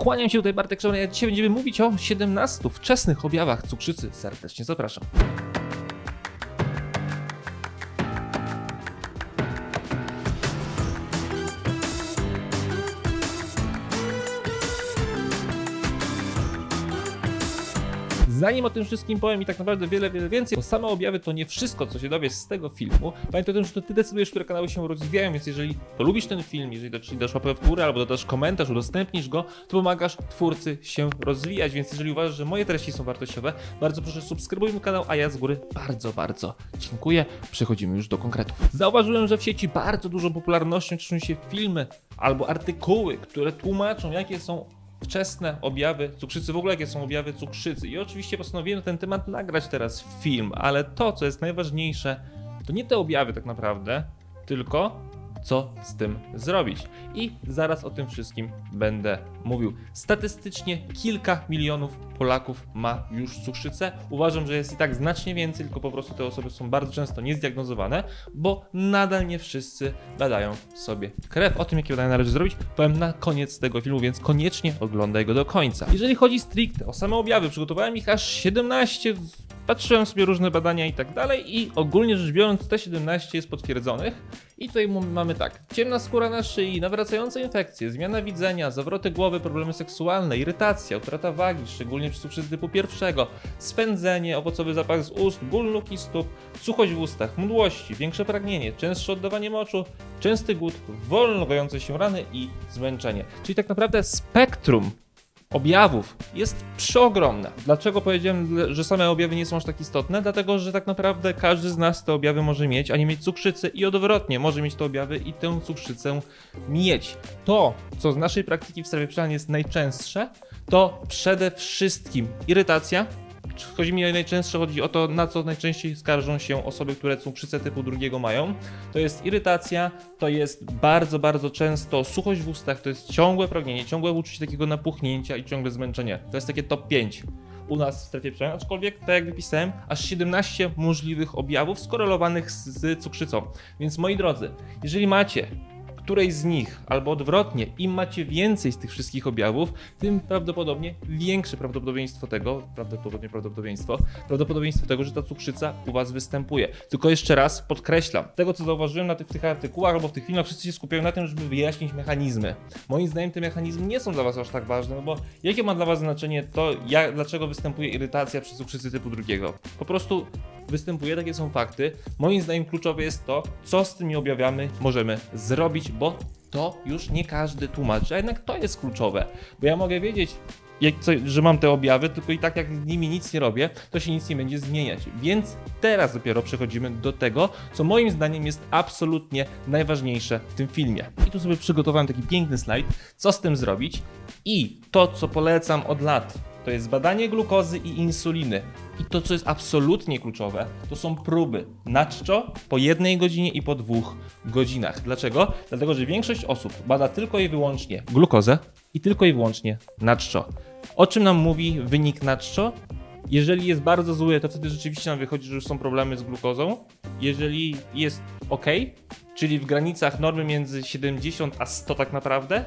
Kłaniam się tutaj Bartek Szymon, a dzisiaj będziemy mówić o 17 wczesnych objawach cukrzycy. Serdecznie zapraszam. Zanim o tym wszystkim powiem i tak naprawdę wiele, wiele więcej, bo same objawy to nie wszystko, co się dowiesz z tego filmu. Pamiętaj o tym, że to ty decydujesz, które kanały się rozwijają, więc jeżeli lubisz ten film, jeżeli dasz, dasz łapę w górę albo dodasz komentarz, udostępnisz go, to pomagasz twórcy się rozwijać, więc jeżeli uważasz, że moje treści są wartościowe, bardzo proszę subskrybuj mój kanał, a ja z góry bardzo, bardzo dziękuję. Przechodzimy już do konkretów. Zauważyłem, że w sieci bardzo dużą popularnością cieszą się filmy albo artykuły, które tłumaczą, jakie są wczesne objawy cukrzycy, w ogóle jakie są objawy cukrzycy. I oczywiście postanowiłem ten temat nagrać teraz film, ale to, co jest najważniejsze, to nie te objawy tak naprawdę, tylko co z tym zrobić. I zaraz o tym wszystkim będę mówił. Statystycznie kilka milionów Polaków ma już cukrzycę. Uważam, że jest i tak znacznie więcej, tylko po prostu te osoby są bardzo często niezdiagnozowane, bo nadal nie wszyscy badają sobie krew. O tym, jakie badania należy zrobić, powiem na koniec tego filmu, więc koniecznie oglądaj go do końca. Jeżeli chodzi stricte o same objawy, przygotowałem ich aż 17 patrzyłem sobie różne badania i tak dalej i ogólnie rzecz biorąc te 17 jest potwierdzonych i tutaj mamy tak, ciemna skóra na szyi, nawracające infekcje, zmiana widzenia, zawroty głowy, problemy seksualne, irytacja, utrata wagi, szczególnie przy cukrzycy typu pierwszego, swędzenie, owocowy zapach z ust, ból nóg i stóp, suchość w ustach, mdłości, większe pragnienie, częstsze oddawanie moczu, częsty głód, wolno gojące się rany i zmęczenie. Czyli tak naprawdę spektrum objawów jest przeogromna. Dlaczego powiedziałem, że same objawy nie są aż tak istotne? Dlatego, że tak naprawdę każdy z nas te objawy może mieć, a nie mieć cukrzycy i odwrotnie, może mieć te objawy i tę cukrzycę mieć. To, co z naszej praktyki w strefie przemian jest najczęstsze, to przede wszystkim irytacja, chodzi mi najczęstsze chodzi o to, na co najczęściej skarżą się osoby, które cukrzycę typu drugiego mają. To jest irytacja, to jest bardzo, bardzo często suchość w ustach, to jest ciągłe pragnienie, ciągłe uczucie takiego napuchnięcia i ciągłe zmęczenie. To jest takie top 5 u nas w strefie przemian, aczkolwiek, tak jak wypisałem, aż 17 możliwych objawów skorelowanych z, cukrzycą. Więc moi drodzy, jeżeli macie której z nich, albo odwrotnie, im macie więcej z tych wszystkich objawów, tym prawdopodobnie większe prawdopodobieństwo tego, prawdopodobnie prawdopodobieństwo, prawdopodobieństwo tego, że ta cukrzyca u was występuje. Tylko jeszcze raz podkreślam, tego co zauważyłem na tych, tych artykułach albo w tych filmach, wszyscy się skupiają na tym, żeby wyjaśnić mechanizmy. Moim zdaniem te mechanizmy nie są dla was aż tak ważne, no bo jakie ma dla was znaczenie to, jak, dlaczego występuje irytacja przy cukrzycy typu drugiego? Po prostu występuje, takie są fakty. Moim zdaniem kluczowe jest to, co z tymi objawami możemy zrobić, bo to już nie każdy tłumaczy, a jednak to jest kluczowe. Bo ja mogę wiedzieć, co, że mam te objawy, tylko i tak jak z nimi nic nie robię, to się nic nie będzie zmieniać. Więc teraz dopiero przechodzimy do tego, co moim zdaniem jest absolutnie najważniejsze w tym filmie. I tu sobie przygotowałem taki piękny slajd, co z tym zrobić i to, co polecam od lat to jest badanie glukozy i insuliny. I to, co jest absolutnie kluczowe, to są próby na czczo po jednej godzinie i po dwóch godzinach. Dlaczego? Dlatego, że większość osób bada tylko i wyłącznie glukozę i tylko i wyłącznie na czczo. O czym nam mówi wynik na czczo? Jeżeli jest bardzo zły, to wtedy rzeczywiście nam wychodzi, że już są problemy z glukozą. Jeżeli jest ok, czyli w granicach normy między 70 a 100 tak naprawdę,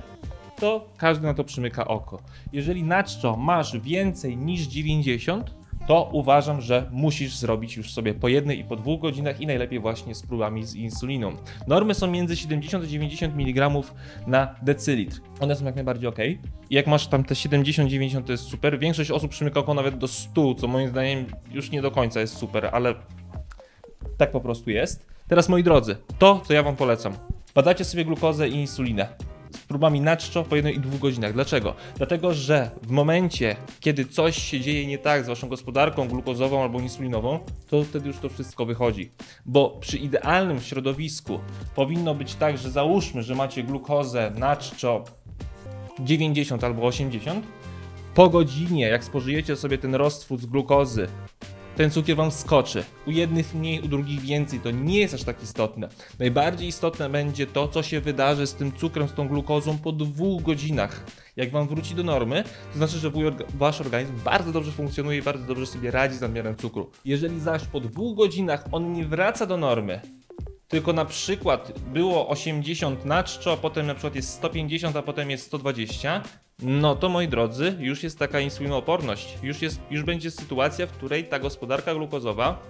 to każdy na to przymyka oko. Jeżeli na czczo masz więcej niż 90, to uważam, że musisz zrobić już sobie po jednej i po dwóch godzinach i najlepiej właśnie z próbami z insuliną. Normy są między 70 a 90 mg na decylitr. One są jak najbardziej ok. Jak masz tam te 70-90 to jest super. Większość osób przymyka oko nawet do 100, co moim zdaniem już nie do końca jest super, ale tak po prostu jest. Teraz moi drodzy, to co ja wam polecam. Badacie sobie glukozę i insulinę próbami na czczo po jednej i dwóch godzinach. Dlaczego? Dlatego, że w momencie, kiedy coś się dzieje nie tak z waszą gospodarką glukozową albo insulinową, to wtedy już to wszystko wychodzi. Bo przy idealnym środowisku powinno być tak, że załóżmy, że macie glukozę na czczo 90 albo 80, po godzinie, jak spożyjecie sobie ten roztwór z glukozy ten cukier wam skoczy. U jednych mniej, u drugich więcej. To nie jest aż tak istotne. Najbardziej istotne będzie to, co się wydarzy z tym cukrem, z tą glukozą po dwóch godzinach. Jak wam wróci do normy, to znaczy, że wasz organizm bardzo dobrze funkcjonuje i bardzo dobrze sobie radzi z nadmiarem cukru. Jeżeli zaś po dwóch godzinach on nie wraca do normy, tylko na przykład było 80 na czczo, a potem na przykład jest 150, a potem jest 120, no to moi drodzy, już jest taka insulinooporność. Już, jest, już będzie sytuacja, w której ta gospodarka glukozowa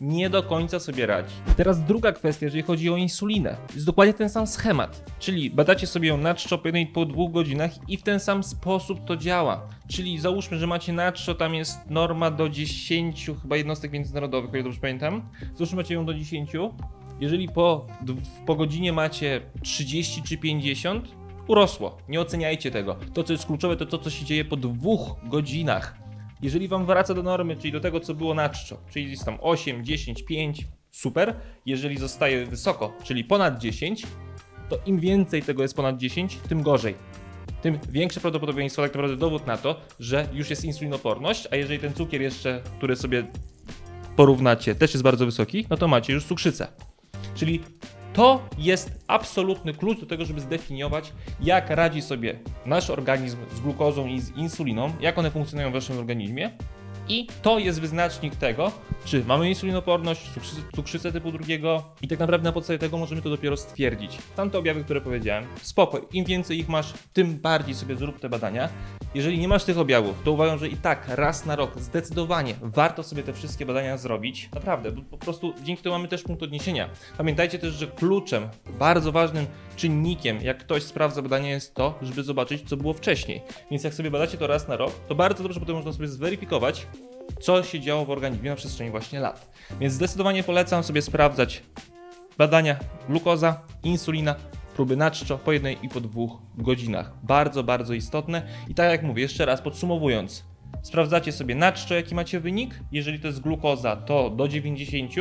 nie do końca sobie radzi. Teraz druga kwestia, jeżeli chodzi o insulinę. Jest dokładnie ten sam schemat. Czyli badacie sobie ją na czczo po jednej po dwóch godzinach i w ten sam sposób to działa. Czyli załóżmy, że macie na czczo, tam jest norma do 10 chyba jednostek międzynarodowych, o ile dobrze pamiętam. Załóżmy, macie ją do 10. Jeżeli po, po godzinie macie 30 czy 50, urosło. Nie oceniajcie tego. To, co jest kluczowe, to to, co się dzieje po dwóch godzinach. Jeżeli wam wraca do normy, czyli do tego, co było na czczo, czyli jest tam 8, 10, 5, super. Jeżeli zostaje wysoko, czyli ponad 10, to im więcej tego jest ponad 10, tym gorzej. Tym większe prawdopodobieństwo, tak naprawdę dowód na to, że już jest insulinoporność, a jeżeli ten cukier jeszcze, który sobie porównacie, też jest bardzo wysoki, no to macie już cukrzycę. Czyli to jest absolutny klucz do tego, żeby zdefiniować, jak radzi sobie nasz organizm z glukozą i z insuliną, jak one funkcjonują w naszym organizmie. I to jest wyznacznik tego, czy mamy insulinoporność, cukrzycę typu drugiego i tak naprawdę na podstawie tego możemy to dopiero stwierdzić. Tamte objawy, które powiedziałem, spoko, im więcej ich masz, tym bardziej sobie zrób te badania. Jeżeli nie masz tych objawów, to uważam, że i tak raz na rok zdecydowanie warto sobie te wszystkie badania zrobić. Naprawdę, po prostu dzięki temu mamy też punkt odniesienia. Pamiętajcie też, że kluczem, bardzo ważnym czynnikiem, jak ktoś sprawdza badania, jest to, żeby zobaczyć, co było wcześniej. Więc jak sobie badacie to raz na rok, to bardzo dobrze potem można sobie zweryfikować, co się działo w organizmie na przestrzeni właśnie lat. Więc zdecydowanie polecam sobie sprawdzać badania glukoza, insulina, próby na czczo po jednej i po dwóch godzinach. Bardzo, bardzo istotne. I tak jak mówię, jeszcze raz podsumowując, sprawdzacie sobie na czczo, jaki macie wynik. Jeżeli to jest glukoza, to do 90.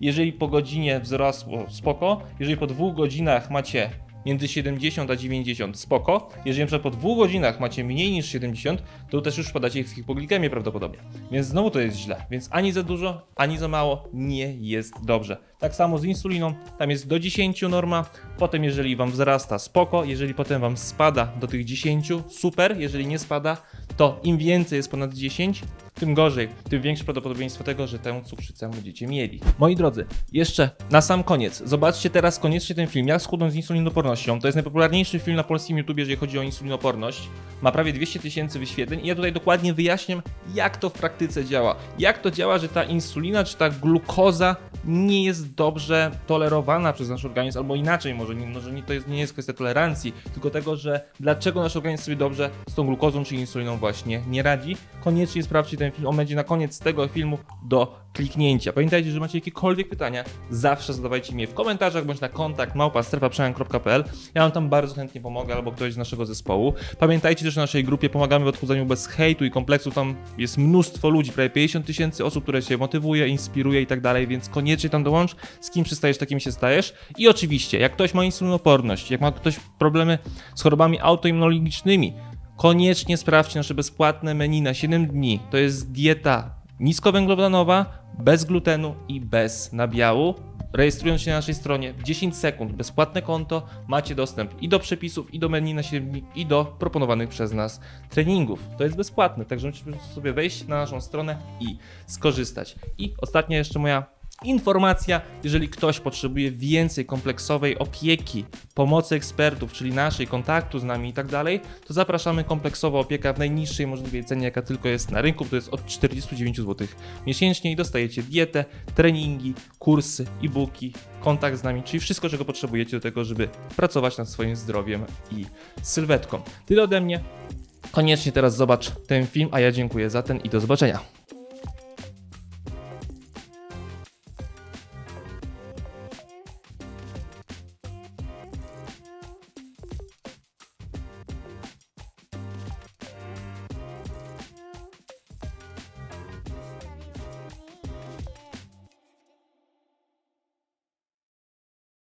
Jeżeli po godzinie wzrosło, spoko. Jeżeli po dwóch godzinach macie między 70 a 90 spoko. Jeżeli przykład po dwóch godzinach macie mniej niż 70, to też już wpadacie w hipoglikemię prawdopodobnie. Więc znowu to jest źle. Więc ani za dużo, ani za mało nie jest dobrze. Tak samo z insuliną, tam jest do 10 norma, potem jeżeli wam wzrasta spoko, jeżeli potem wam spada do tych 10, super, jeżeli nie spada, to im więcej jest ponad 10, tym gorzej, tym większe prawdopodobieństwo tego, że tę cukrzycę będziecie mieli. Moi drodzy, jeszcze na sam koniec, zobaczcie teraz koniecznie ten film, jak schudnąć z insulinopornością. To jest najpopularniejszy film na polskim YouTube, jeżeli chodzi o insulinoporność. Ma prawie 200 tysięcy wyświetleń i ja tutaj dokładnie wyjaśniam, jak to w praktyce działa. Jak to działa, że ta insulina czy ta glukoza nie jest dobrze tolerowana przez nasz organizm, albo inaczej, może, nie, może nie, to jest, nie jest kwestia tolerancji, tylko tego, że dlaczego nasz organizm sobie dobrze z tą glukozą czy insuliną właśnie nie radzi. Koniecznie sprawdźcie ten film, on będzie na koniec tego filmu do kliknięcia. Pamiętajcie, że macie jakiekolwiek pytania, zawsze zadawajcie mi je w komentarzach bądź na kontakt małpa.strefaprzemian.pl. Ja wam tam bardzo chętnie pomogę albo ktoś z naszego zespołu. Pamiętajcie też, w naszej grupie pomagamy w odchudzaniu bez hejtu i kompleksów. Tam jest mnóstwo ludzi, prawie 50 tysięcy osób, które się motywuje, inspiruje i tak dalej, więc koniecznie tam dołącz. Z kim przystajesz, takim się stajesz. I oczywiście, jak ktoś ma insulinoporność, jak ma ktoś problemy z chorobami autoimmunologicznymi, koniecznie sprawdźcie nasze bezpłatne menu na 7 dni. To jest dieta niskowęglowodanowa, bez glutenu i bez nabiału. Rejestrując się na naszej stronie w 10 sekund, bezpłatne konto, macie dostęp i do przepisów, i do menu na 7 dni, i do proponowanych przez nas treningów. To jest bezpłatne, także musicie sobie wejść na naszą stronę i skorzystać. I ostatnia jeszcze moja Informacja, jeżeli ktoś potrzebuje więcej kompleksowej opieki, pomocy ekspertów, czyli naszej, kontaktu z nami i tak dalej, to zapraszamy kompleksowa opieka w najniższej możliwej cenie, jaka tylko jest na rynku, to jest od 49 zł miesięcznie i dostajecie dietę, treningi, kursy, e-booki, kontakt z nami, czyli wszystko, czego potrzebujecie do tego, żeby pracować nad swoim zdrowiem i sylwetką. Tyle ode mnie. Koniecznie teraz zobacz ten film, a ja dziękuję za ten i do zobaczenia.